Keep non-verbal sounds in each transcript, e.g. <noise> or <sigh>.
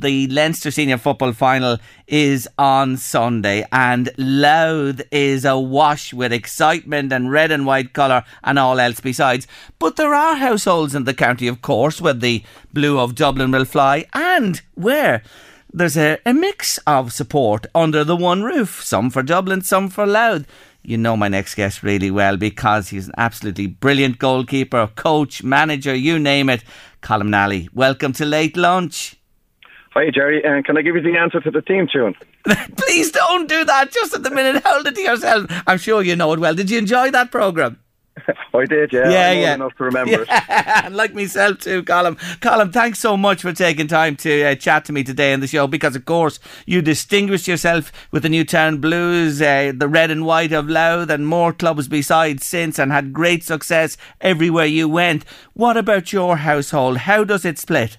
The Leinster Senior Football Final is on Sunday, and Louth is awash with excitement and red and white colour and all else besides. But there are households in the county, of course, where the blue of Dublin will fly, and where there's a, a mix of support under the one roof some for Dublin, some for Louth you know my next guest really well because he's an absolutely brilliant goalkeeper, coach, manager, you name it. Colm Nally, welcome to Late Lunch. Hi, Jerry. And can I give you the answer to the theme tune? <laughs> Please don't do that just at the minute. <laughs> Hold it to yourself. I'm sure you know it well. Did you enjoy that programme? <laughs> I did, yeah. Yeah, I'm yeah. enough to remember yeah. it. like myself too, Colm. Colm, thanks so much for taking time to uh, chat to me today in the show because, of course, you distinguished yourself with the Newtown Blues, uh, the red and white of Louth, and more clubs besides since, and had great success everywhere you went. What about your household? How does it split?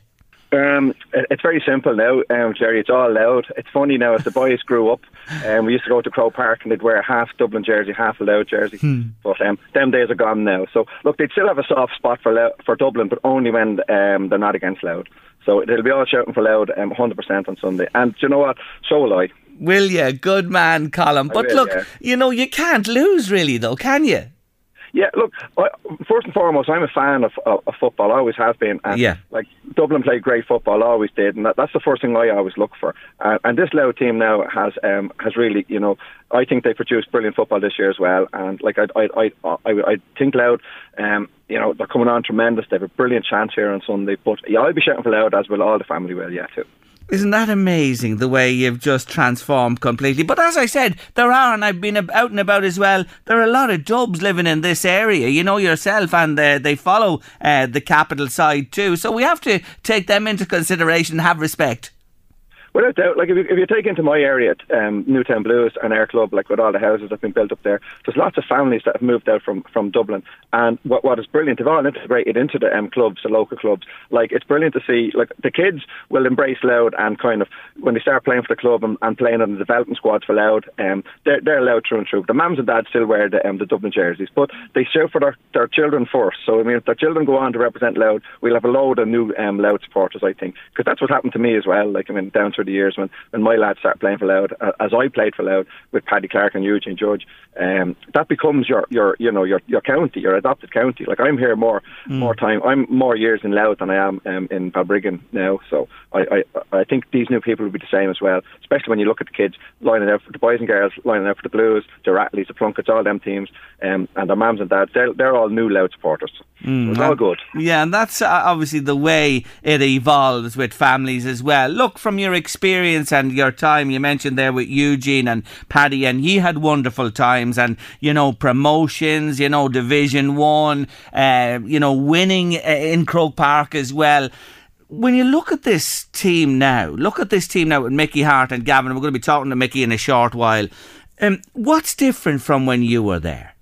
Um, it's very simple now, um, Jerry. It's all Louth. It's funny now as the boys grew up. <laughs> Um, we used to go to Croke Park and they'd wear half Dublin jersey, half a Louth jersey. Hmm. But um, them days are gone now. So look, they'd still have a soft spot for Louth, for Dublin, but only when um, they're not against Louth. So they'll be all shouting for Louth, um, 100% on Sunday. And do you know what? So will I. Will you? Good man, Colm. But will, look, yeah. you know, you can't lose really, though, can you? Yeah, look. I, first and foremost, I'm a fan of, of, of football. I always have been. And Yeah. Like Dublin played great football, always did, and that, that's the first thing I always look for. Uh, and this Louth team now has um, has really, you know, I think they produced brilliant football this year as well. And like I I I I, I think Louth, um, you know, they're coming on tremendous. They have a brilliant chance here on Sunday. But yeah, I'll be shouting for Louth as well. All the family will, yeah, too. Isn't that amazing the way you've just transformed completely? But as I said, there are, and I've been out and about as well, there are a lot of Dubs living in this area, you know yourself, and uh, they follow uh, the capital side too. So we have to take them into consideration and have respect. Without doubt, like if you, if you take into my area, um, Newtown Blues and Air Club, like with all the houses that have been built up there, there's lots of families that have moved out from, from Dublin. And what what is brilliant, they've all integrated into the um, clubs, the local clubs. Like it's brilliant to see, like the kids will embrace Louth and kind of when they start playing for the club and, and playing on the development squads for Louth, um, they're they're Louth through and through. The mums and dads still wear the um, the Dublin jerseys, but they show for their, their children first. So I mean, if their children go on to represent Louth, we'll have a load of new um, Louth supporters, I think, because that's what happened to me as well. Like I mean, down through the years when when my lads started playing for Louth, uh, as I played for Louth with Paddy Clark and Eugene Judge, um, that becomes your your you know your your county, your adopted county. Like I'm here more more time. I'm more years in Louth than I am um, in Balbriggan now. So I, I I think these new people will be the same as well. Especially when you look at the kids lining out for the boys and girls, lining out for the Blues, the Rattleys, the Plunketts, all them teams, um, and their mums and dads. They're they're all new Louth supporters. So it's all good. Yeah, and that's uh, obviously the way it evolves with families as well. Look, from your experience and your time, you mentioned there with Eugene and Paddy, and he had wonderful times, and you know promotions, you know Division One, uh, you know winning uh, in Croke Park as well. When you look at this team now, look at this team now with Mickey Harte and Gavin. We're going to be talking to Mickey in a short while. Um, what's different from when you were there?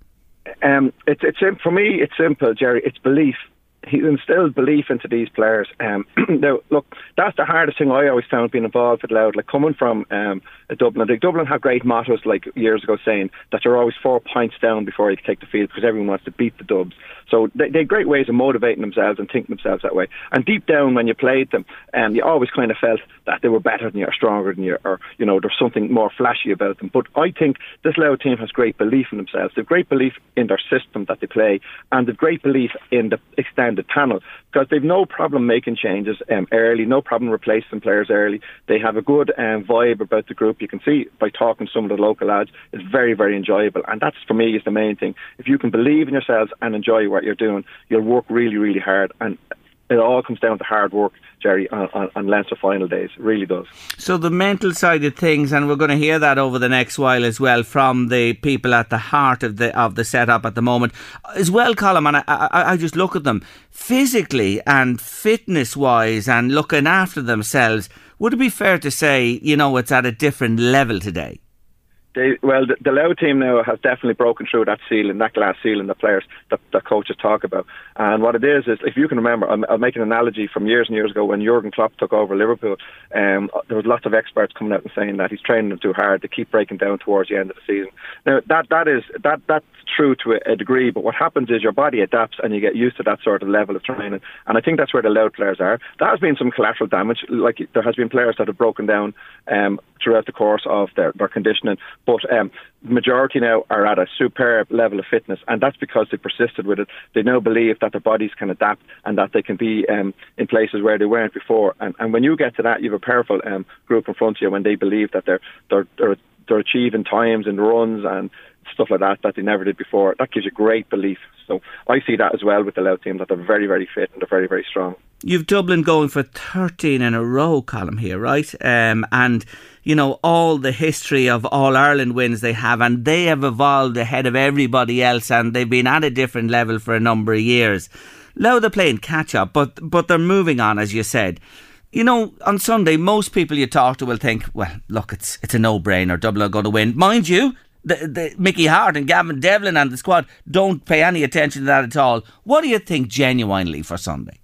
Um, it's it's for me. It's simple, Jerry. It's belief. He instilled belief into these players. Um, <clears throat> now, look, that's the hardest thing I always found being involved with Louth. Like coming from um, Dublin, like Dublin had great mottos like years ago saying that you're always four points down before you take the field because everyone wants to beat the Dubs. So they, they have great ways of motivating themselves and thinking themselves that way. And deep down, when you played them, um, you always kind of felt that they were better than you or stronger than you, or you know, there's something more flashy about them. But I think this Louth team has great belief in themselves. They've great belief in their system that they play, and they've great belief in the extended tunnel because they've no problem making changes um, early, no problem replacing players early. They have a good um, vibe about the group. You can see by talking to some of the local lads, it's very, very enjoyable. And that's for me is the main thing. If you can believe in yourselves and enjoy what you're doing, you'll work really, really hard. And it all comes down to hard work, Jerry, on, on, on Leinster final days. It really does. So the mental side of things, and we're going to hear that over the next while as well from the people at the heart of the of the setup at the moment, as well, Colm. And I, I, I just look at them physically and fitness wise, and looking after themselves. Would it be fair to say, you know, it's at a different level today? They, well, the, the Louth team now has definitely broken through that ceiling, that glass ceiling that players, that, that coaches talk about. And what it is is, if you can remember, I'll, I'll make an analogy from years and years ago when Jurgen Klopp took over Liverpool. Um, there was lots of experts coming out and saying that he's training them too hard. They keep breaking down towards the end of the season. Now that that is that that's true to a, a degree, but what happens is your body adapts and you get used to that sort of level of training. And I think that's where the Louth players are. There has been some collateral damage, like there has been players that have broken down um, throughout the course of their, their conditioning. But um, majority now are at a superb level of fitness, and that's because they persisted with it. They now believe that their bodies can adapt and that they can be um, in places where they weren't before. And, and when you get to that, you have a powerful um, group in front of you when they believe that they're they're they're, they're achieving times and runs and stuff like that that they never did before. That gives you great belief. So I see that as well with the Louth team that they're very very fit and they're very very strong. You've Dublin going for 13 in a row, Colm here, right? Um, and you know, all the history of All Ireland wins they have, and they have evolved ahead of everybody else, and they've been at a different level for a number of years. Now they're playing catch up, but but they're moving on, as you said. You know, on Sunday, most people you talk to will think, well, look, it's it's a no brainer. Dublin are going to win. Mind you, the, the Mickey Harte and Gavin Devlin and the squad don't pay any attention to that at all. What do you think genuinely for Sunday?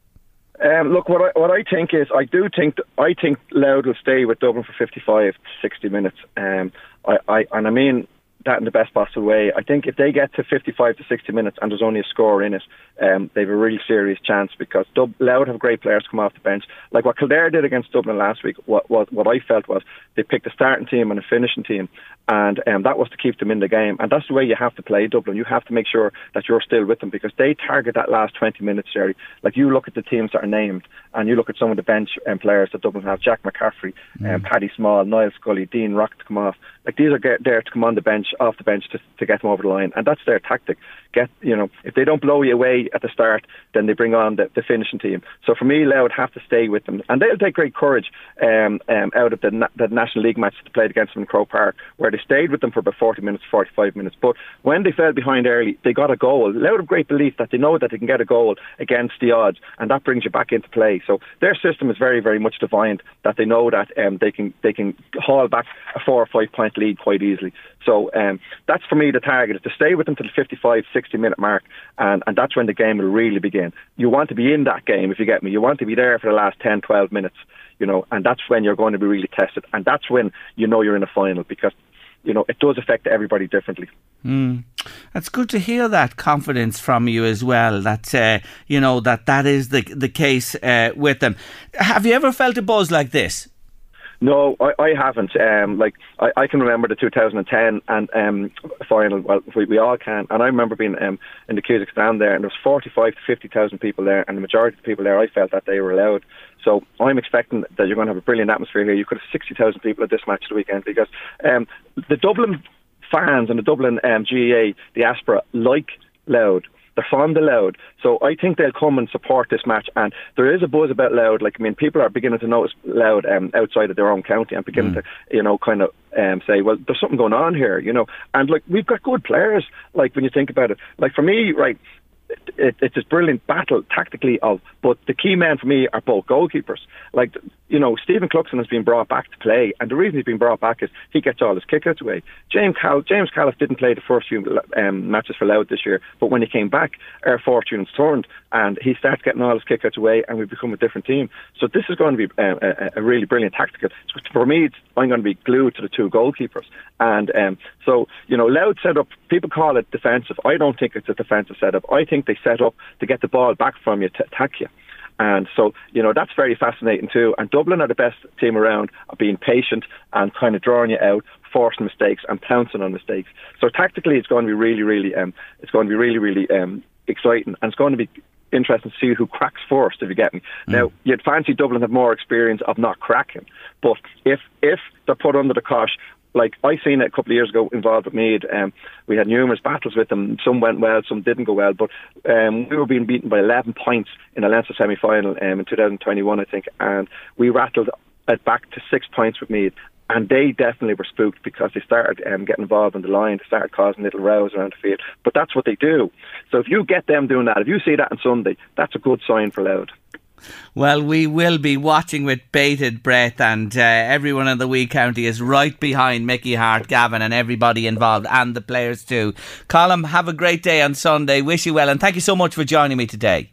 Um, look, what I what I think is, I do think I think Louth will stay with Dublin for 55 to 60 minutes. Um, I, I and I mean that in the best possible way. I think if they get to 55 to 60 minutes and there's only a score in it, um, they have a really serious chance because Dub- Louth have great players come off the bench. Like what Kildare did against Dublin last week, what, what, what I felt was they picked a starting team and a finishing team, and um, that was to keep them in the game. And that's the way you have to play Dublin. You have to make sure that you're still with them because they target that last 20 minutes, Jerry. Like you look at the teams that are named and you look at some of the bench um, players that Dublin have, Jack McCaffrey, mm. um, Paddy Small, Niall Scully, Dean Rock to come off. Like these are there to come on the bench, off the bench to, to get them over the line. And that's their tactic. Get, you know, if they don't blow you away at the start, then they bring on the, the finishing team. So for me, Louth have to stay with them. And they'll take great courage um, um, out of the, the National League match they played against them in Croke Park, where they stayed with them for about 40 minutes, 45 minutes. But when they fell behind early, they got a goal. Louth have great belief that they know that they can get a goal against the odds, and that brings you back into play. So their system is very, very much defined that they know that um, they can they can haul back a four or five point lead quite easily. So um, that's for me the target is to stay with them to the 55, 60 minute mark, and, and that's when the game will really begin. You want to be in that game, if you get me. You want to be there for the last 10, 12 minutes, you know, and that's when you're going to be really tested, and that's when you know you're in a final because you know, it does affect everybody differently. Mm. It's good to hear that confidence from you as well. That uh, you know that that is the the case uh, with them. Have you ever felt a buzz like this? No, I, I haven't. Um, like I, I can remember the 2010 and um, final. Well, we, we all can. And I remember being um, in the Cusack stand there, and there was 45 to 50,000 people there, and the majority of the people there, I felt that they were allowed. So I'm expecting that you're going to have a brilliant atmosphere here. You could have 60,000 people at this match the weekend because um, the Dublin fans and the Dublin um, GAA, the Aspera, like Louth. They're fond of Louth. So I think they'll come and support this match. And there is a buzz about Louth. Like, I mean, people are beginning to notice Louth um, outside of their own county and beginning mm. to, you know, kind of um, say, well, there's something going on here, you know. And, like, we've got good players, like, when you think about it. Like, for me, right, it, it's this brilliant battle tactically of, but the key men for me are both goalkeepers. Like, you know, Stephen Cluxton has been brought back to play, and the reason he's been brought back is he gets all his kickouts away. James Cal- James didn't play the first few um, matches for Louth this year, but when he came back, our fortunes turned, and he starts getting all his kickouts away, and we become a different team. So this is going to be uh, a, a, really brilliant tactical. So for me, I'm going to be glued to the two goalkeepers, and um, so you know, Louth set up. People call it defensive. I don't think it's a defensive setup. I think they set up to get the ball back from you to attack you. And so, you know, that's very fascinating too. And Dublin are the best team around of being patient and kind of drawing you out, forcing mistakes and pouncing on mistakes. So tactically, it's going to be really, really, um, it's going to be really, really um, exciting, and it's going to be interesting to see who cracks first. If you get me. Mm. Now, you'd fancy Dublin have more experience of not cracking, but if if they're put under the cosh, like I seen it a couple of years ago involved with Meath. Um, we had numerous battles with them. Some went well, some didn't go well. But um, we were being beaten by 11 points in a Leinster semi final um, in 2021, I think, and we rattled it back to six points with Meath. And they definitely were spooked because they started um, getting involved in the line. They started causing little rows around the field. But that's what they do. So if you get them doing that, if you see that on Sunday, that's a good sign for Louth. Well, we will be watching with bated breath, and uh, everyone in the Wee County is right behind Mickey Harte, Gavin, and everybody involved, and the players too. Colm, have a great day on Sunday. Wish you well, and thank you so much for joining me today.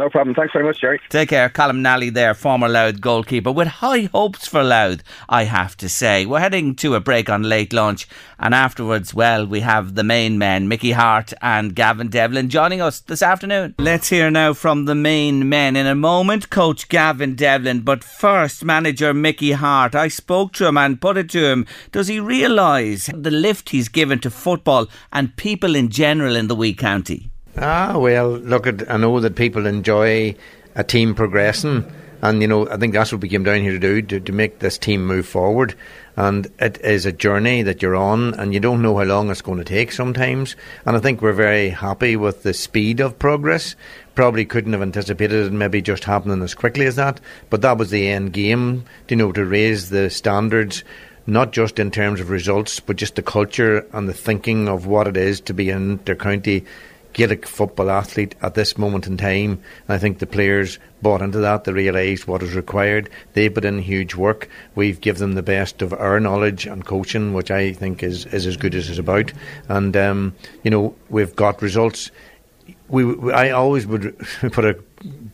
No problem. Thanks very much, Jerry. Take care. Colm Nally there, former Louth goalkeeper, with high hopes for Louth, I have to say. We're heading to a break on late lunch, and afterwards, well, we have the main men, Mickey Harte and Gavin Devlin, joining us this afternoon. Let's hear now from the main men. In a moment, Coach Gavin Devlin, but first, manager Mickey Harte. I spoke to him and put it to him. Does he realise the lift he's given to football and people in general in the Wee County? Ah, well, look, at, I know that people enjoy a team progressing, and you know, I think that's what we came down here to do to, to make this team move forward. And it is a journey that you're on, and you don't know how long it's going to take sometimes. And I think we're very happy with the speed of progress. Probably couldn't have anticipated it maybe just happening as quickly as that, but that was the end game, you know, to raise the standards not just in terms of results, but just the culture and the thinking of what it is to be an inter-county Gaelic football athlete at this moment in time. And I think the players bought into that. They realised what is required. They put in huge work. We've given them the best of our knowledge and coaching, which I think is, is as good as it's about. And, um, you know, we've got results. We, I always would <laughs> put a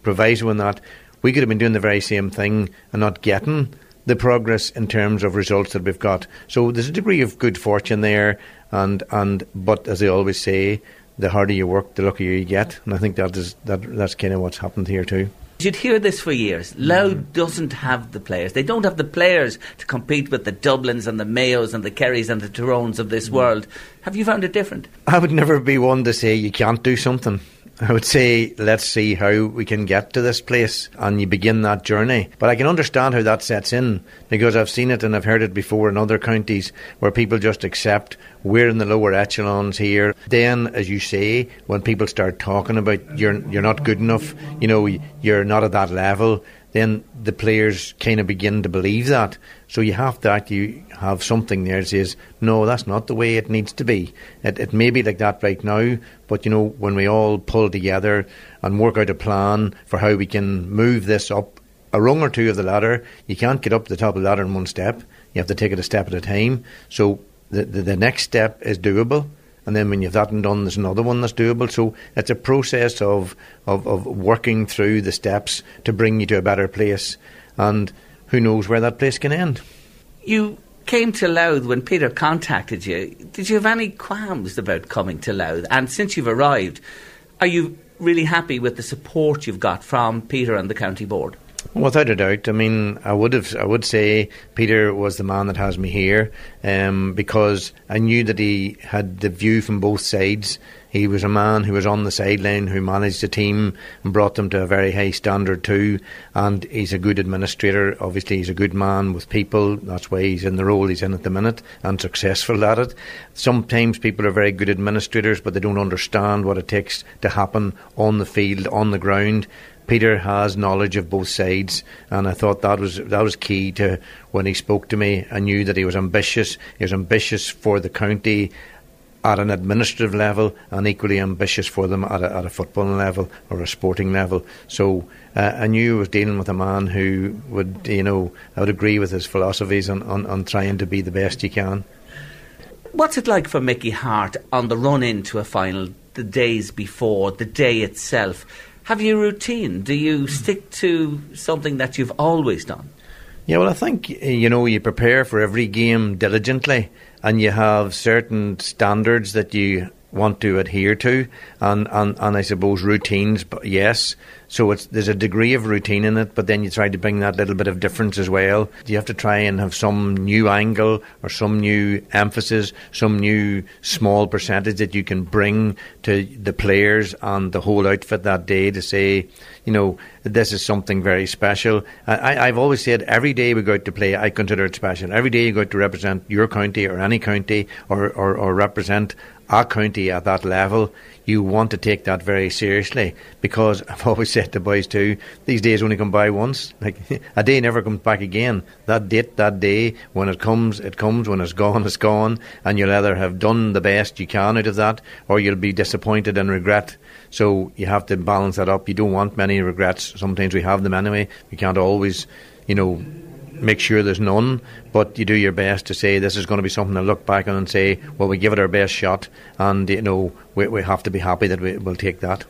proviso in that we could have been doing the very same thing and not getting the progress in terms of results that we've got. So there's a degree of good fortune there, and and but as I always say, the harder you work, the luckier you get. And I think that is that that's kind of what's happened here too. You'd hear this for years. Mm. doesn't have the players. They don't have the players to compete with the Dublins and the Mayos and the Kerrys and the Tyrones of this mm. world. Have you found it different? I would never be one to say you can't do something. I would say, let's see how we can get to this place and you begin that journey. But I can understand how that sets in because I've seen it and I've heard it before in other counties where people just accept we're in the lower echelons here. Then, as you say, when people start talking about you're, you're not good enough, you know, you're not at that level, then the players kind of begin to believe that. So you have that, you have something there that says, no, that's not the way it needs to be. It, it may be like that right now, but you know, when we all pull together and work out a plan for how we can move this up a rung or two of the ladder, you can't get up to the top of the ladder in one step. You have to take it a step at a time. So the, the, the next step is doable and then when you've that done, there's another one that's doable. So it's a process of, of, of working through the steps to bring you to a better place, and who knows where that place can end. You came to Louth when Peter contacted you. Did you have any qualms about coming to Louth? And since you've arrived, are you really happy with the support you've got from Peter and the county board? Without a doubt. I mean, I would have, I would say Peter was the man that has me here, um, because I knew that he had the view from both sides. He was a man who was on the sideline, who managed the team and brought them to a very high standard too. And he's a good administrator. Obviously, he's a good man with people. That's why he's in the role he's in at the minute and successful at it. Sometimes people are very good administrators, but they don't understand what it takes to happen on the field, on the ground. Peter has knowledge of both sides, and I thought that was that was key to when he spoke to me. I knew that he was ambitious. He was ambitious for the county at an administrative level, and equally ambitious for them at a, at a footballing level or a sporting level. So uh, I knew I was dealing with a man who would, you know, I would agree with his philosophies on, on, on trying to be the best you can. What's it like for Mickey Harte on the run into a final, the days before, the day itself? Have you routine? Do you stick to something that you've always done? Yeah, well, I think you know you prepare for every game diligently, and you have certain standards that you want to adhere to, and, and, and I suppose routines, but yes. So it's there's a degree of routine in it, but then you try to bring that little bit of difference as well. You have to try and have some new angle or some new emphasis, some new small percentage that you can bring to the players and the whole outfit that day to say, you know, this is something very special. I, I've always said every day we go out to play, I consider it special. Every day you go out to represent your county or any county or, or, or represent a county at that level, you want to take that very seriously because <laughs> I've always said to boys too, these days only come by once. <laughs> Like a day never comes back again. That date, that day, when it comes, it comes. When it's gone, it's gone. And you'll either have done the best you can out of that, or you'll be disappointed and regret. So you have to balance that up. You don't want many regrets. Sometimes we have them anyway. We can't always, you know, make sure there's none, but you do your best to say this is going to be something to look back on and say, well, we give it our best shot, and you know we, we have to be happy that we will take that.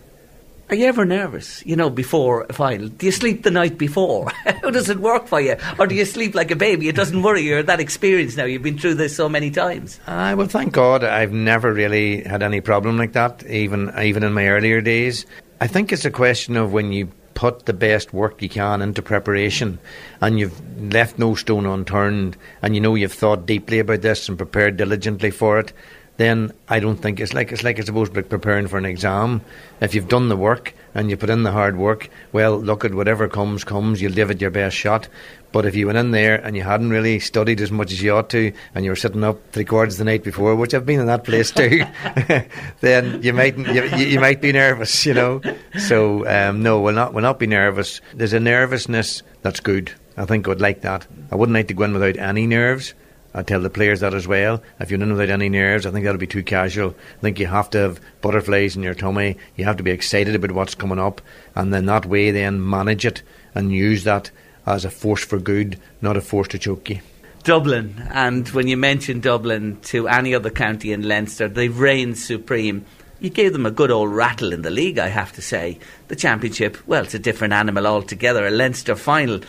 Are you ever nervous, you know, before a final? Do you sleep the night before? <laughs> How does it work for you? Or do you sleep like a baby? It doesn't worry you. You're that experienced now. You've been through this so many times. I well, thank God I've never really had any problem like that, even even in my earlier days. I think it's a question of when you put the best work you can into preparation and you've left no stone unturned and you know you've thought deeply about this and prepared diligently for it, then I don't think it's like it's like I suppose like preparing for an exam. If you've done the work and you put in the hard work, well, look at whatever comes comes. You'll give it your best shot. But if you went in there and you hadn't really studied as much as you ought to, and you were sitting up three quarters the night before, which I've been in that place too, <laughs> then you might you, you, might be nervous, you know. So um, no, we'll not we'll not be nervous. There's a nervousness that's good. I think I would like that. I wouldn't like to go in without any nerves. I tell the players that as well. If you're without any nerves, I think that'll be too casual. I think you have to have butterflies in your tummy. You have to be excited about what's coming up, and then that way, then manage it and use that as a force for good, not a force to choke you. Dublin, and when you mention Dublin to any other county in Leinster, they reign supreme. You gave them a good old rattle in the league, I have to say. The championship, well, it's a different animal altogether. A Leinster final.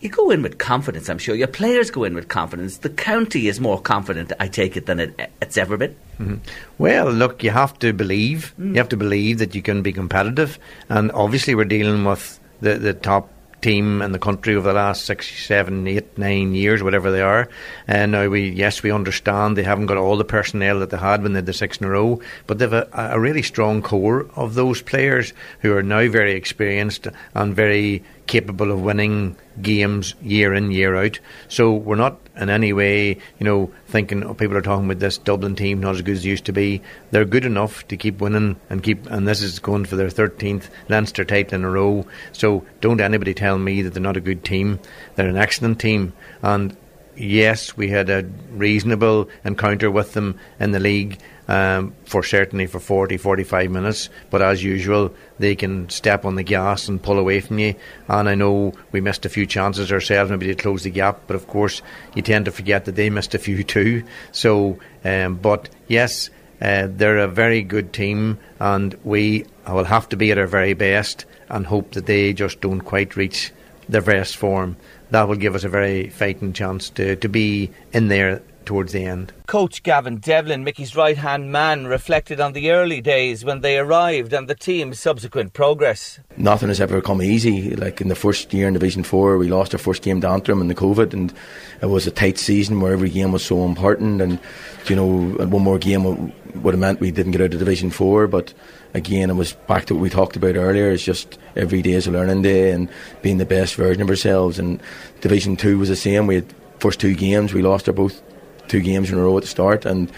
You go in with confidence, I'm sure. Your players go in with confidence. The county is more confident, I take it, than it, it's ever been. Mm-hmm. Well, look, you have to believe. Mm. You have to believe that you can be competitive. And obviously, we're dealing with the, the top team in the country over the last six, seven, eight, nine years, whatever they are. And now we, yes, we understand they haven't got all the personnel that they had when they had the six in a row, but they've a, a really strong core of those players who are now very experienced and very capable of winning games year in, year out. So we're not in any way, you know, thinking oh, people are talking about this Dublin team not as good as used to be. They're good enough to keep winning and keep, and this is going for their 13th Leinster title in a row. So don't anybody tell me that they're not a good team. They're an excellent team, and yes, we had a reasonable encounter with them in the league um, for certainly for 40, 45 minutes. But as usual, they can step on the gas and pull away from you. And I know we missed a few chances ourselves, maybe to close the gap. But of course, you tend to forget that they missed a few <laughs> too. So, um, but yes. Uh, they're a very good team, and we will have to be at our very best and hope that they just don't quite reach their best form. That will give us a very fighting chance to, to be in there towards the end. Coach Gavin Devlin, Mickey's right hand man, reflected on the early days when they arrived and the team's subsequent progress. Nothing has ever come easy. Like in the first year in Division 4, we lost our first game to Antrim in the COVID, and it was a tight season where every game was so important. And, you know, one more game would have meant we didn't get out of Division 4, but again, it was back to what we talked about earlier. It's just every day is a learning day and being the best version of ourselves. And Division Two was the same. We had first two games, we lost our both two games in a row at the start, and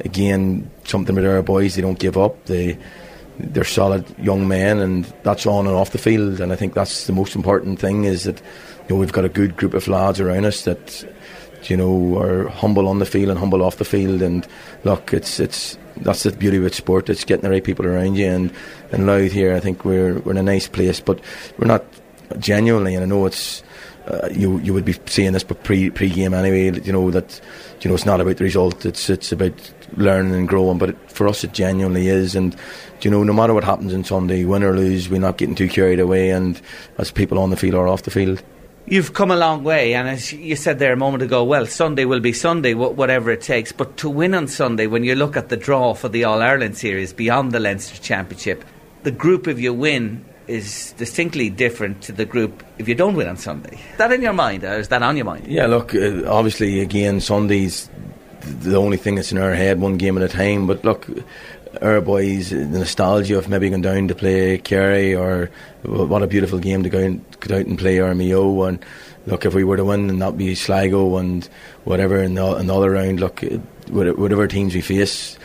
again, something with our boys, they don't give up. They they're solid young men, and that's on and off the field. And I think that's the most important thing is that you know we've got a good group of lads around us that you know are humble on the field and humble off the field. And look, it's it's that's the beauty of sport. It's getting the right people around you. And and Louth here, I think we're we're in a nice place, but we're not genuinely. And I know it's uh, you you would be seeing this but pre pre game anyway. You know that you know it's not about the result. It's it's about learning and growing. But it, for us, it genuinely is. And you know, no matter what happens on Sunday, win or lose, we're not getting too carried away. And as people on the field or off the field. You've come a long way, and as you said there a moment ago, well, Sunday will be Sunday, whatever it takes. But to win on Sunday, when you look at the draw for the All Ireland series beyond the Leinster Championship, the group if you win is distinctly different to the group if you don't win on Sunday. Is that in your mind, or is that on your mind? Yeah, look, uh, obviously, again, Sunday's the only thing that's in our head, one game at a time. But look, our boys, the nostalgia of maybe going down to play Kerry, or what a beautiful game to go, and, go out and play Armagh. And look, if we were to win, and not be Sligo and whatever in the, in the other round, look, whatever teams we face,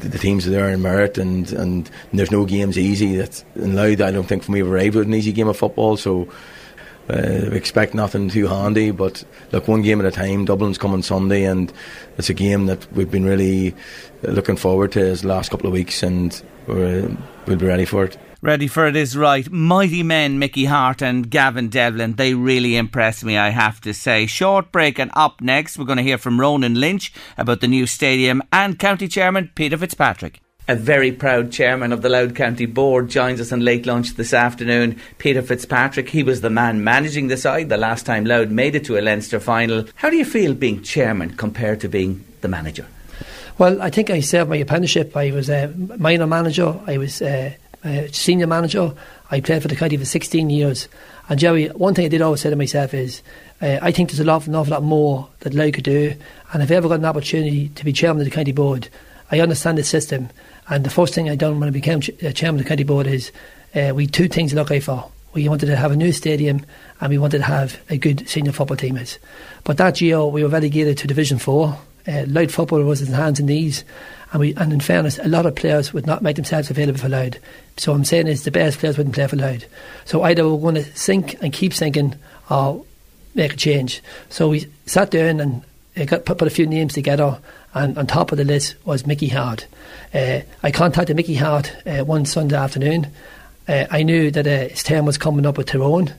the teams are there in merit, and, and there's no games easy. That's and Louth, I don't think for me arrived with an easy game of football. So. Uh, expect nothing too handy, but look, one game at a time. Dublin's coming Sunday, and it's a game that we've been really looking forward to the last couple of weeks, and we'll be ready for it. Ready for it is right. Mighty men, Mickey Harte and Gavin Devlin. They really impress me, I have to say. Short break, and up next, we're going to hear from Ronan Lynch about the new stadium and County Chairman Peter Fitzpatrick. A very proud chairman of the Louth County Board joins us on late lunch this afternoon. Peter Fitzpatrick, he was the man managing the side the last time Louth made it to a Leinster final. How do you feel being chairman compared to being the manager? Well, I think I served my apprenticeship. I was a minor manager. I was uh, uh, senior manager. I played for the county for 16 years. And Jerry, one thing I did always say to myself is, uh, I think there's a lot, an awful lot more that Louth could do. And if I ever got an opportunity to be chairman of the county board, I understand the system. And the first thing I done when I became ch- uh, chairman of the county board is uh, we two things to look out for. We wanted to have a new stadium and we wanted to have a good senior football team. Is. But that year we were relegated to Division 4. Uh, Louth football was in hands and knees. And, we, and in fairness, a lot of players would not make themselves available for Louth. So I'm saying is the best players wouldn't play for Louth. So either we're going to sink and keep sinking or make a change. So we sat down and uh, got, put, put a few names together and on top of the list was Mickey Harte. Uh, I contacted Mickey Harte uh, one Sunday afternoon. Uh, I knew that uh, his term was coming up with Tyrone.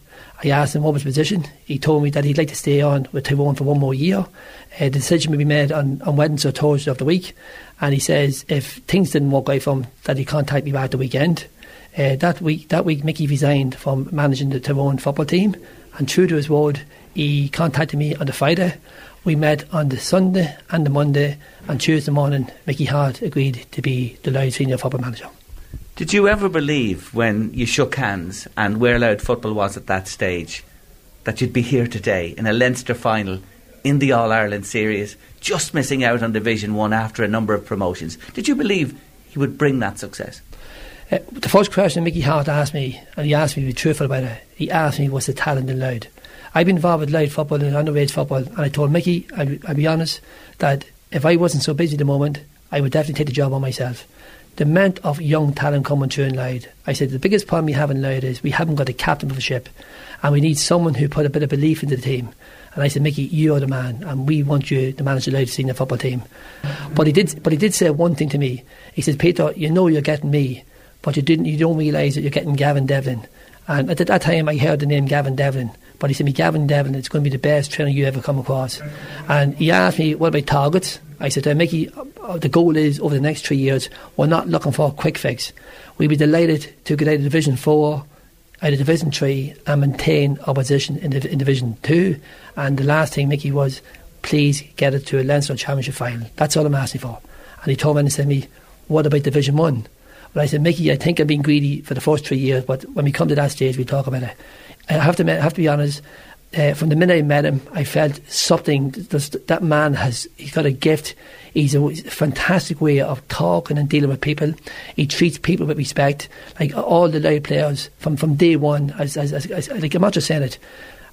I asked him what was his position. He told me that he'd like to stay on with Tyrone for one more year. The decision will be made on, on Wednesday or Thursday of the week. And he says if things didn't work out for him, that he'd contact me back the weekend. Uh, that week, that week, Mickey resigned from managing the Tyrone football team, and true to his word, he contacted me on the Friday. We met on the Sunday and the Monday, and Tuesday morning, Mickey Harte agreed to be the Louth senior football manager. Did you ever believe when you shook hands and where Louth football was at that stage that you'd be here today in a Leinster final in the All Ireland series, just missing out on Division One after a number of promotions? Did you believe he would bring that success? Uh, the first question Mickey Harte asked me, and he asked me to be truthful about it, he asked me what's the talent in Louth. I've been involved with Louth football and underage football, and I told Mickey, I'll, I'll be honest, that if I wasn't so busy at the moment, I would definitely take the job on myself the amount of young talent coming through in Louth. I said the biggest problem we have in Louth is we haven't got a captain of the ship, and we need someone who put a bit of belief into the team. And I said, Mickey, you're the man, and we want you to manage the Louth senior football team. But he did, but he did say one thing to me. He said, Peter, you know you're getting me, but you didn't, you don't realise that you're getting Gavin Devlin. And at that time, I heard the name Gavin Devlin. But he said, me, Gavin Devlin, it's going to be the best trainer you ever come across. And he asked me, what about targets? I said, uh, Mickey, the goal is over the next three years, we're not looking for a quick fix. We'd be delighted to get out of Division 4, out of Division 3, and maintain our position in, in Division 2. And the last thing, Mickey, was please get it to a Leinster Championship final. That's all I'm asking for. And he told me and said to me, what about Division 1? But I said, Mickey, I think I've been greedy for the first three years, but when we come to that stage, we'll talk about it. I have to, I have to be honest, uh, from the minute I met him, I felt something. That man has he's got a gift. He's a fantastic way of talking and dealing with people. He treats people with respect, like all the Louth players from, from day one. As, as, as, as like I'm not just saying it.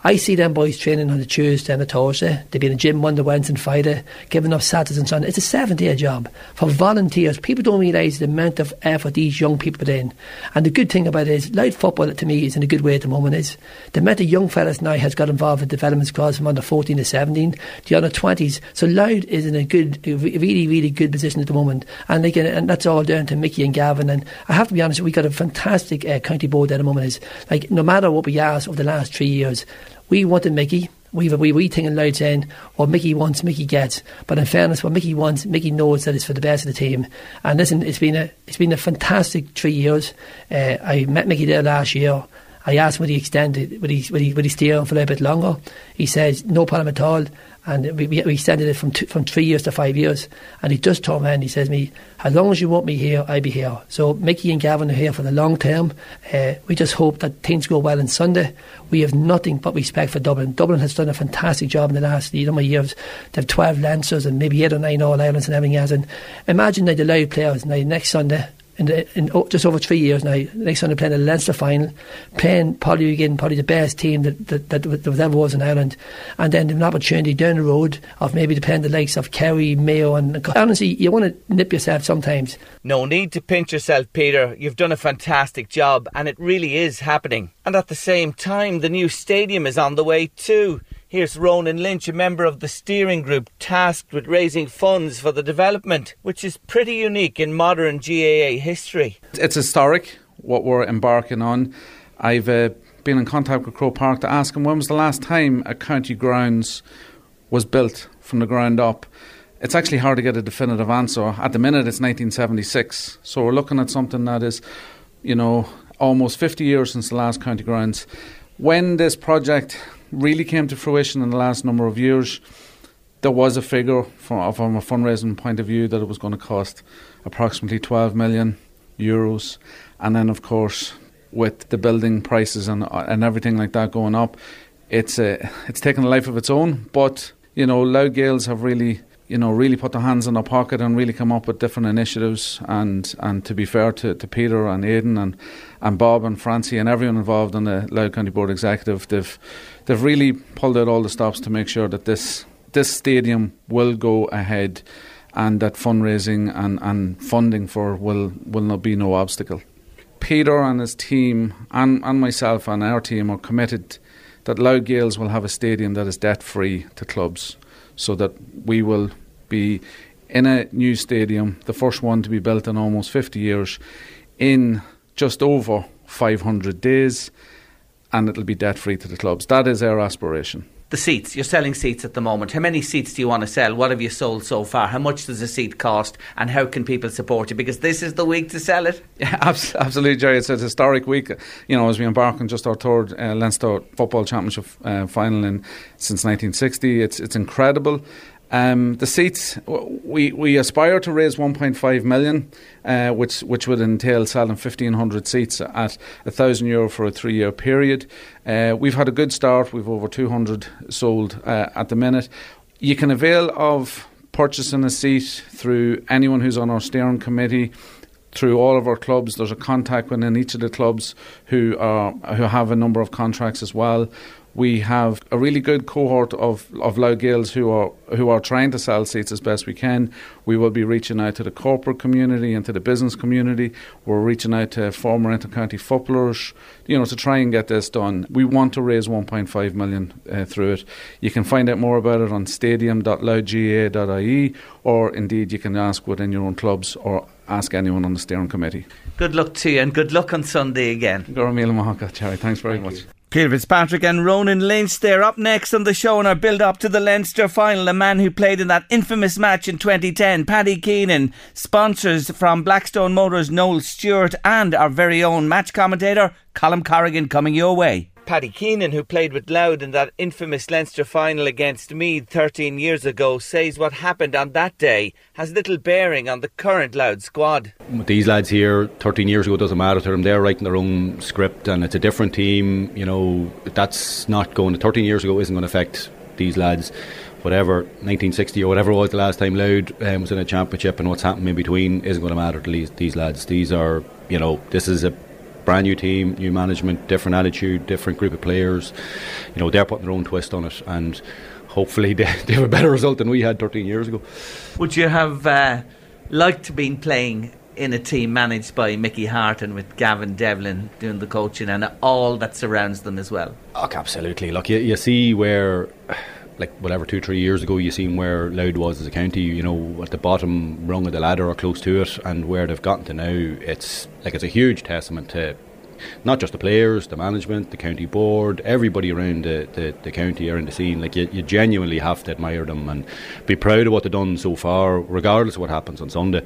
I see them boys training on the Tuesday and the Thursday. They be in the gym Monday, Wednesday, and Friday, giving up Saturdays and Sundays. It's a seven-day job for volunteers. People don't realise the amount of effort these young people put in. And the good thing about it is, Louth football to me is in a good way at the moment. Is the amount of young fellas now has got involved with development squads from under 14 to 17, the under 20s. So Louth is in a good, really, really good position at the moment. And can, and that's all down to Mickey and Gavin. And I have to be honest, we've got a fantastic uh, county board at the moment. Is like no matter what we ask over the last three years we wanted Mickey. We've a wee, wee thing in Louth saying what Mickey wants, Mickey gets. But in fairness, what Mickey wants, Mickey knows that it's for the best of the team. And listen, it's been a it's been a fantastic three years. Uh, I met Mickey there last year, I asked him would he extend it, would he, would he, would he stay on for a little bit longer? He says, no problem at all. And we, we, extended it from two, from three years to five years. And he just told me, and he says me, as long as you want me here, I'll be here. So Mickey and Gavin are here for the long term. Uh, we just hope that things go well on Sunday. We have nothing but respect for Dublin. Dublin has done a fantastic job in the last you know, years. They have 12 Leinsters and maybe 8 or 9 All Irelands and everything else. And imagine they the players now next Sunday in, in oh, just over three years now. Next time they're playing the Leinster final, playing probably again probably the best team that that, that, that ever was in Ireland, and then an opportunity down the road of maybe playing the likes of Kerry, Mayo, and honestly, you want to nip yourself sometimes. No need to pinch yourself, Peter. You've done a fantastic job, and it really is happening. And at the same time, the new stadium is on the way too. Here's Ronan Lynch, a member of the steering group tasked with raising funds for the development, which is pretty unique in modern GAA history. It's historic what we're embarking on. I've uh, been in contact with Croke Park to ask them when was the last time a county grounds was built from the ground up. It's actually hard to get a definitive answer. At the minute, it's 1976, so we're looking at something that is, you know, almost 50 years since the last county grounds. When this project really came to fruition in the last number of years. There was a figure from, from a fundraising point of view that it was going to cost approximately 12 million euros, and then of course with the building prices and uh, and everything like that going up, it's a it's taken a life of its own. But you know, Louth Gaels have really you know, really put their hands in their pocket and really come up with different initiatives. And, and to be fair to, to Peter and Aidan and, and Bob and Francie and everyone involved in the Louth County Board Executive, they've they've really pulled out all the stops to make sure that this this stadium will go ahead and that fundraising and, and funding for will will not be no obstacle. Peter and his team and, and myself and our team are committed that Louth Gaels will have a stadium that is debt free to clubs so that we will be in a new stadium, the first one to be built in almost 50 years, in just over 500 days, and it'll be debt free to the clubs. That is our aspiration the seats. You're selling seats at the moment. How many seats do you want to sell? What have you sold so far? How much does a seat cost? And how can people support you? Because this is the week to sell it. <laughs> Yeah, absolutely, Jerry. It's a historic week. You know, as we embark on just our third uh, Leinster Football Championship uh, final in since 1960, it's it's incredible. Um, the seats we we aspire to raise 1.5 million, uh, which which would entail selling 1,500 seats at a thousand euro for a three year period. Uh, we've had a good start. We've over 200 sold uh, at the minute. You can avail of purchasing a seat through anyone who's on our steering committee through all of our clubs. There's a contact within each of the clubs who are who have a number of contracts as well. We have a really good cohort of, of Louth Gaels who are who are trying to sell seats as best we can. We will be reaching out to the corporate community and to the business community. We're reaching out to former intercounty footballers, you know, to try and get this done. We want to raise 1.5 million uh, through it. You can find out more about it on stadium.louthga.ie or indeed you can ask within your own clubs or ask anyone on the steering committee. Good luck to you and good luck on Sunday again. Gormila Mahaka, Terry. Thanks very Thank much. You. Peter Fitzpatrick and Ronan Lynch there up next on the show in our build up to the Leinster final. A man who played in that infamous match in 2010, Paddy Keenan, sponsors from Blackstone Motors, Noel Stewart, and our very own match commentator, Colm Corrigan, coming your way. Paddy Keenan, who played with Louth in that infamous Leinster final against Meath 13 years ago, says what happened on that day has little bearing on the current Louth squad. These lads here 13 years ago doesn't matter to them. They're writing their own script and it's a different team. You know, that's not going to 13 years ago isn't going to affect these lads. Whatever 1960 or whatever it was the last time Louth um, was in a championship and what's happened in between isn't going to matter to these, these lads. These are, you know, this is a brand new team, new management, different attitude, different group of players. You know, they're putting their own twist on it, and hopefully <laughs> they, they have a better result than we had 13 years ago. Would you have uh, liked to been playing in a team managed by Mickey Harte and with Gavin Devlin doing the coaching and all that surrounds them as well? Oh, absolutely. Look, you, you see where like whatever two three years ago you seen where Louth was as a county you know at the bottom rung of the ladder or close to it and where they've gotten to now it's like it's a huge testament to not just the players, the management, the county board, everybody around the, the, the county around the scene. Like you, you, genuinely have to admire them and be proud of what they've done so far, regardless of what happens on Sunday.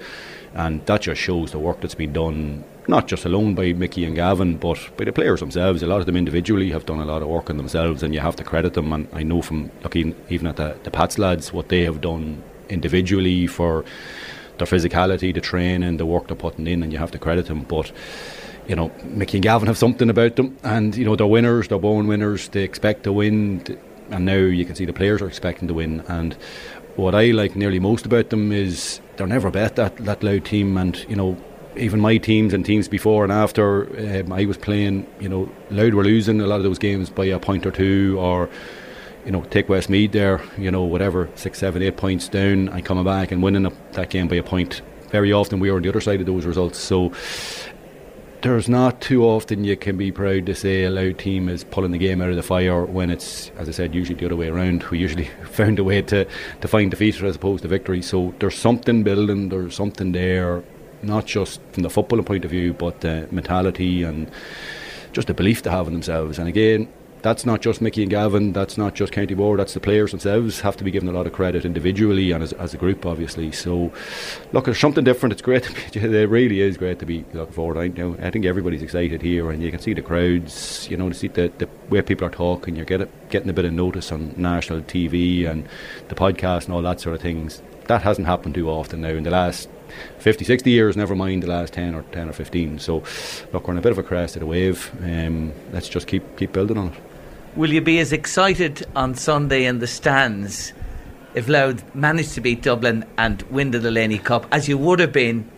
And that just shows the work that's been done not just alone by Mickey and Gavin, but by the players themselves. A lot of them individually have done a lot of work on themselves, and you have to credit them. And I know from looking even at the, the Pats lads what they have done individually for their physicality, the training, the work they're putting in, and you have to credit them. But you know, Mickey and Gavin have something about them, and you know they're winners, they're born winners. They expect to win, and now you can see the players are expecting to win. And what I like nearly most about them is they're never bet that that Louth team, and you know even my teams and teams before and after um, I was playing, you know, Louth were losing a lot of those games by a point or two, or you know, take Westmeath there, you know, whatever, six, seven, eight points down, and coming back and winning that game by a point. Very often we were on the other side of those results. So there's not too often you can be proud to say a Louth team is pulling the game out of the fire when it's, as I said, usually the other way around. We usually <laughs> found a way to, to find defeat as opposed to victory. So there's something building, there's something there not just from the footballing point of view, but the mentality and just the belief they have in themselves. And again, that's not just Mickey and Gavin, that's not just County Board, that's the players themselves have to be given a lot of credit individually and as, as a group, obviously. So, look, it's something different. It's great. Be, <laughs> it really is great to be looking forward. I, you know, I think everybody's excited here, and you can see the crowds. You know, to see the, the way people are talking. You're getting getting a bit of notice on national TV and the podcast and all that sort of things. That hasn't happened too often now in the last 50, 60 years, never mind the last 10 or 10 or 15. So, look, we're in a bit of a crest of the wave. Um, let's just keep keep building on it. Will you be as excited on Sunday in the stands if Louth managed to beat Dublin and win the Delaney Cup as you would have been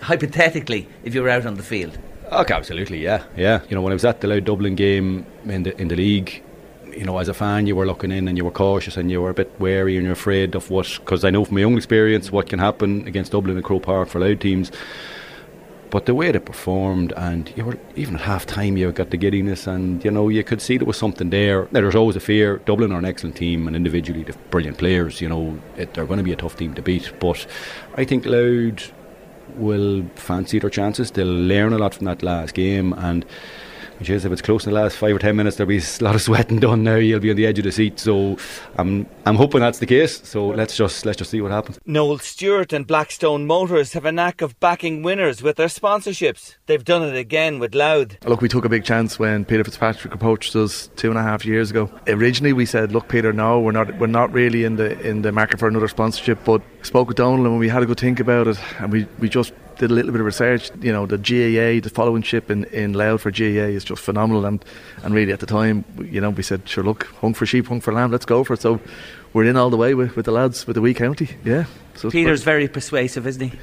hypothetically if you were out on the field? Okay, absolutely, yeah, yeah. You know, when I was at the Louth Dublin game in the in the league, you know, as a fan, you were looking in and you were cautious and you were a bit wary and you're afraid of what, because I know from my own experience what can happen against Dublin and Croke Park for Louth teams. But the way they performed, and you were even at half time, you got the giddiness, and you know you could see there was something there. Now, there's always a fear. Dublin are an excellent team, and individually they're brilliant players. You know it, they're going to be a tough team to beat. But I think Louth will fancy their chances. They'll learn a lot from that last game, and which is if it's close in the last five or ten minutes, there'll be a lot of sweating <laughs> done now. You'll be on the edge of the seat. So I'm I'm hoping that's the case. So let's just let's just see what happens. Noel Stewart and Blackstone Motors have a knack of backing winners with their sponsorships. They've done it again with Louth. Look, we took a big chance when Peter Fitzpatrick approached us two and a half years ago. Originally, we said, "Look, Peter, no, we're not we're not really in the in the market for another sponsorship." But spoke with Donald and we had a good think about it, and we we just did a little bit of research. You know, the GAA, the following ship in, in Louth for GAA is just phenomenal. And, and really at the time, you know, we said, sure, look, hung for sheep, hung for lamb, let's go for it. So we're in all the way with, with the lads, with the wee county. Yeah. So Peter's very persuasive, isn't he?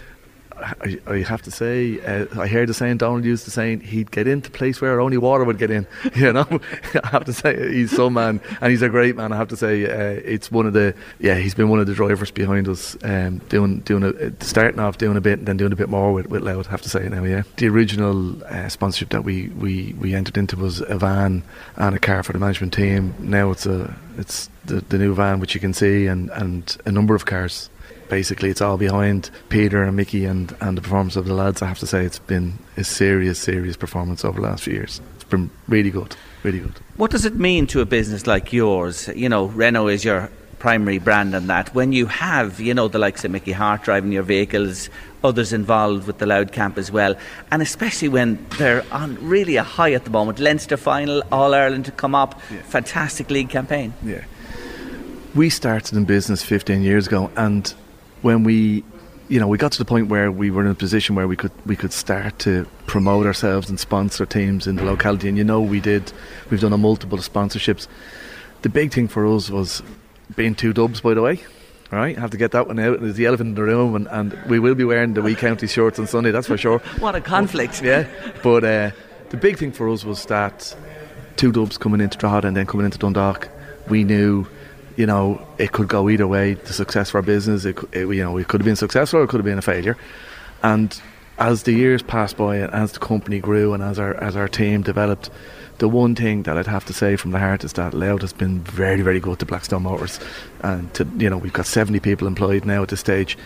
I, I, have to say, uh, I heard the saying, Donald used the saying, he'd get into place where only water would get in. <laughs> You know, <laughs> I have to say, he's some man, and he's a great man. I have to say, uh, it's one of the, yeah, he's been one of the drivers behind us, um, doing, doing a, starting off doing a bit, and then doing a bit more with, with Louth, I have to say now, yeah. The original uh, sponsorship that we, we, we entered into was a van and a car for the management team. Now it's a, it's the, the new van, which you can see, and, and a number of cars basically it's all behind Peter and Mickey and, and the performance of the lads. I have to say it's been a serious, serious performance over the last few years. It's been really good, really good. What does it mean to a business like yours? You know, Renault is your primary brand and that. When you have, you know, the likes of Mickey Harte driving your vehicles, others involved with the Louth Camp as well, and especially when they're on really a high at the moment. Leinster final, All Ireland to come up, yeah. fantastic league campaign. Yeah. We started in business 15 years ago and when we you know, we got to the point where we were in a position where we could we could start to promote ourselves and sponsor teams in the locality. And you know, we did. We've done a multiple sponsorships. The big thing for us was being two dubs, by the way. All right, have to get that one out. There's the elephant in the room, and, and we will be wearing the wee county shorts on Sunday. That's for sure. what a conflict! <laughs> yeah, but uh, the big thing for us was that two dubs coming into Drogheda and then coming into Dundalk. We knew you know, it could go either way. The success for our business, it, it, you know, it could have been successful or it could have been a failure. And as the years passed by and as the company grew and as our as our team developed, the one thing that I'd have to say from the heart is that Louth has been very, very good to Blackstone Motors, and to you know we've got seventy people employed now at this stage.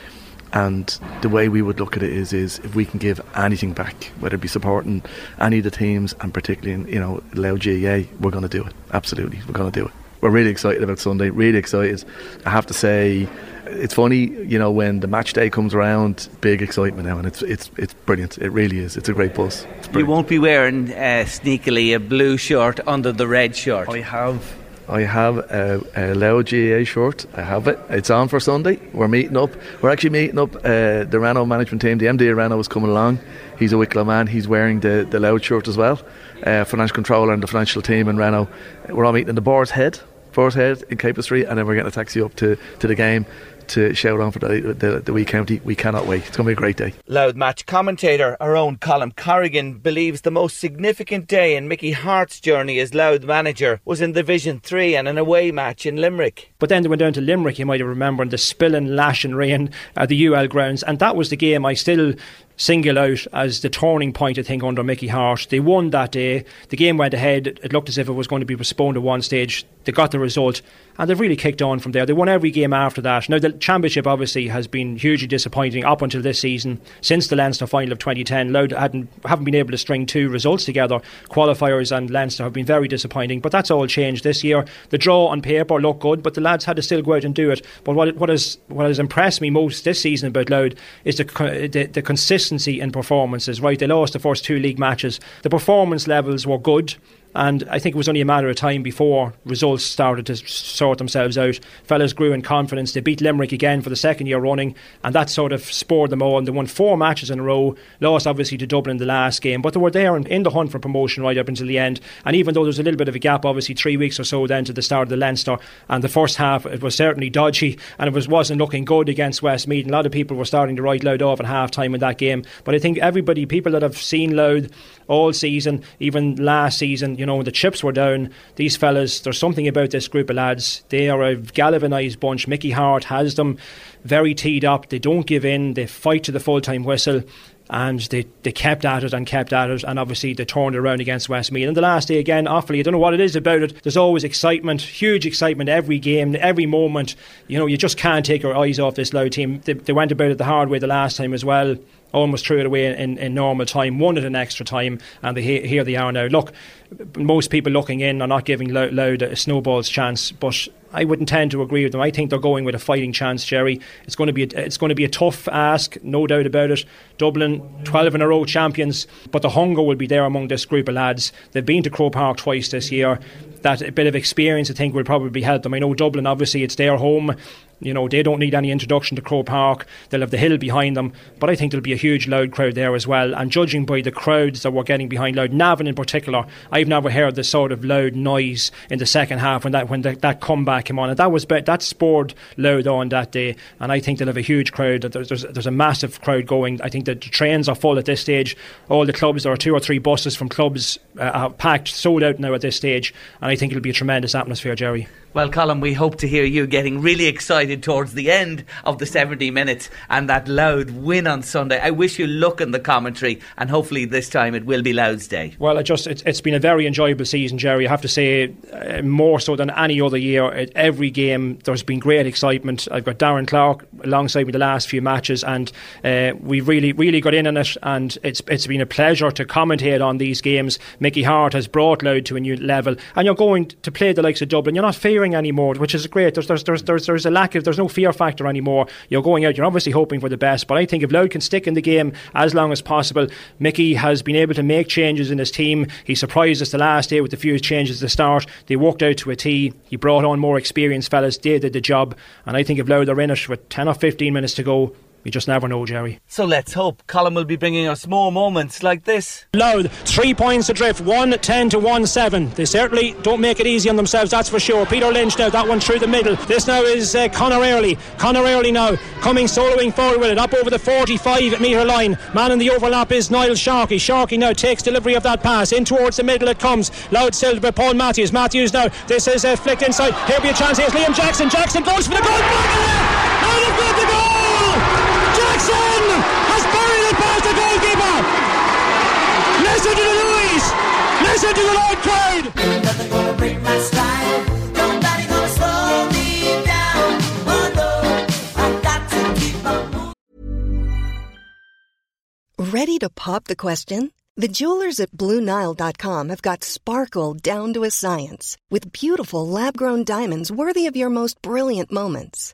And the way we would look at it is, is if we can give anything back, whether it be supporting any of the teams, and particularly in you know Louth GAA, we're going to do it. Absolutely, we're going to do it. We're really excited about Sunday. Really excited. I have to say, it's funny, you know, when the match day comes around, big excitement now, and it's it's it's brilliant. It really is. It's a great bus. You won't be wearing uh, sneakily a blue shirt under the red shirt. I have. I have a, a Louth GAA shirt. I have it. It's on for Sunday. We're meeting up. We're actually meeting up. Uh, the Renault management team, the MD of Renault, is coming along. He's a Wicklow man. He's wearing the, the Louth shirt as well. Uh, financial controller and the financial team in Renault. We're all meeting in the Boar's Head, Boar's Head in Capel Street, and then we're getting a taxi up to, to the game to shout on for the, the, the wee county. We cannot wait. It's going to be a great day. Louth match commentator, our own Colm Corrigan, believes the most significant day in Mickey Harte's journey as Louth manager was in Division 3 and an away match in Limerick. But then they went down to Limerick, you might have remembered, the spilling, lashing rain at the UL grounds, and that was the game I still single out as the turning point, I think, under Mickey Harte. They won that day. The game went ahead. It looked as if it was going to be postponed at one stage. They got the result, and they've really kicked on from there. They won every game after that. Now, the championship obviously has been hugely disappointing up until this season. Since the Leinster final of 2010, Louth hadn't, haven't been able to string two results together. Qualifiers and Leinster have been very disappointing, but that's all changed this year. The draw on paper looked good, but the lads had to still go out and do it. But what, what, has, what has impressed me most this season about Louth is the, the, the consistency in performances, right? They lost the first two league matches. The performance levels were good. And I think it was only a matter of time before results started to sort themselves out. Fellas grew in confidence. They beat Limerick again for the second year running, and that sort of spurred them on. They won four matches in a row, lost obviously to Dublin in the last game, but they were there in the hunt for promotion right up until the end. And even though there was a little bit of a gap, obviously three weeks or so then to the start of the Leinster, and the first half it was certainly dodgy, and it was, wasn't looking good against Westmeath. And a lot of people were starting to write Louth off at half time in that game. But I think everybody, people that have seen Louth all season, even last season, you know, when the chips were down, these fellas, there's something about this group of lads. They are a galvanised bunch. Mickey Harte has them very teed up. They don't give in. They fight to the full time whistle. And they, they kept at it and kept at it, and obviously they turned around against Westmeath. And the last day again, awfully, I don't know what it is about it. There's always excitement, huge excitement every game, every moment. You know, you just can't take your eyes off this Louth team. They, they went about it the hard way the last time as well almost threw it away in, in normal time, won it in extra time, and they, here they are now. Look, most people looking in are not giving Louth a snowball's chance, but I wouldn't tend to agree with them. I think they're going with a fighting chance, Jerry. It's going to be a, it's going to be a tough ask, no doubt about it. Dublin, 12 in a row champions, but the hunger will be there among this group of lads. They've been to Croke Park twice this year. That bit of experience, I think, will probably help them. I know Dublin, obviously, it's their home. You know, they don't need any introduction to Croke Park. They'll have the hill behind them. But I think there'll be a huge Louth crowd there as well. And judging by the crowds that we're getting behind Louth, Navan in particular, I've never heard the sort of loud noise in the second half when that when the, that comeback came on. And that was that spurred Louth on that day. And I think they'll have a huge crowd. There's, there's, there's a massive crowd going. I think the trains are full at this stage. All the clubs, there are two or three buses from clubs uh, packed, sold out now at this stage. And I think it'll be a tremendous atmosphere, Jerry. Well, Colm, we hope to hear you getting really excited towards the end of the 70 minutes and that Louth win on Sunday. I wish you luck in the commentary, and hopefully this time it will be Louth's day. Well, it just it's, it's been a very enjoyable season, Jerry. I have to say, uh, more so than any other year. At every game, there's been great excitement. I've got Darren Clarke alongside me the last few matches, and uh, we really, really got in on it. And it's it's been a pleasure to commentate on these games. Mickey Harte has brought Louth to a new level, and you're going to play the likes of Dublin. You're not fearing fearing anymore, which is great. There's, there's, there's, there's, there's a lack of, there's no fear factor anymore. You're going out, you're obviously hoping for the best, but I think if Louth can stick in the game as long as possible, Mickey has been able to make changes in his team. He surprised us the last day with a few changes the start. They worked out to a T. He brought on more experienced fellas. They did the job. And I think if Louth are in it with 10 or 15 minutes to go, you just never know, Jerry. So let's hope Colm will be bringing us more moments like this. Louth, three points adrift, 1 10 to 1 7. They certainly don't make it easy on themselves, that's for sure. Peter Lynch now, that one through the middle. This now is uh, Conor Early. Conor Early now coming soloing forward with it, up over the 45 metre line. Man in the overlap is Niall Sharkey. Sharkey now takes delivery of that pass. In towards the middle it comes. Louth still by Paul Matthews. Matthews now, this is uh, flicked inside. Here'll be a chance. Here's Liam Jackson. Jackson goes for the goal. Now they've got the goal! Jackson has buried it past the goalkeeper. Listen to the noise. Listen to the loud crowd. Oh. Ready to pop the question? The jewelers at BlueNile.com have got sparkle down to a science with beautiful lab grown diamonds worthy of your most brilliant moments.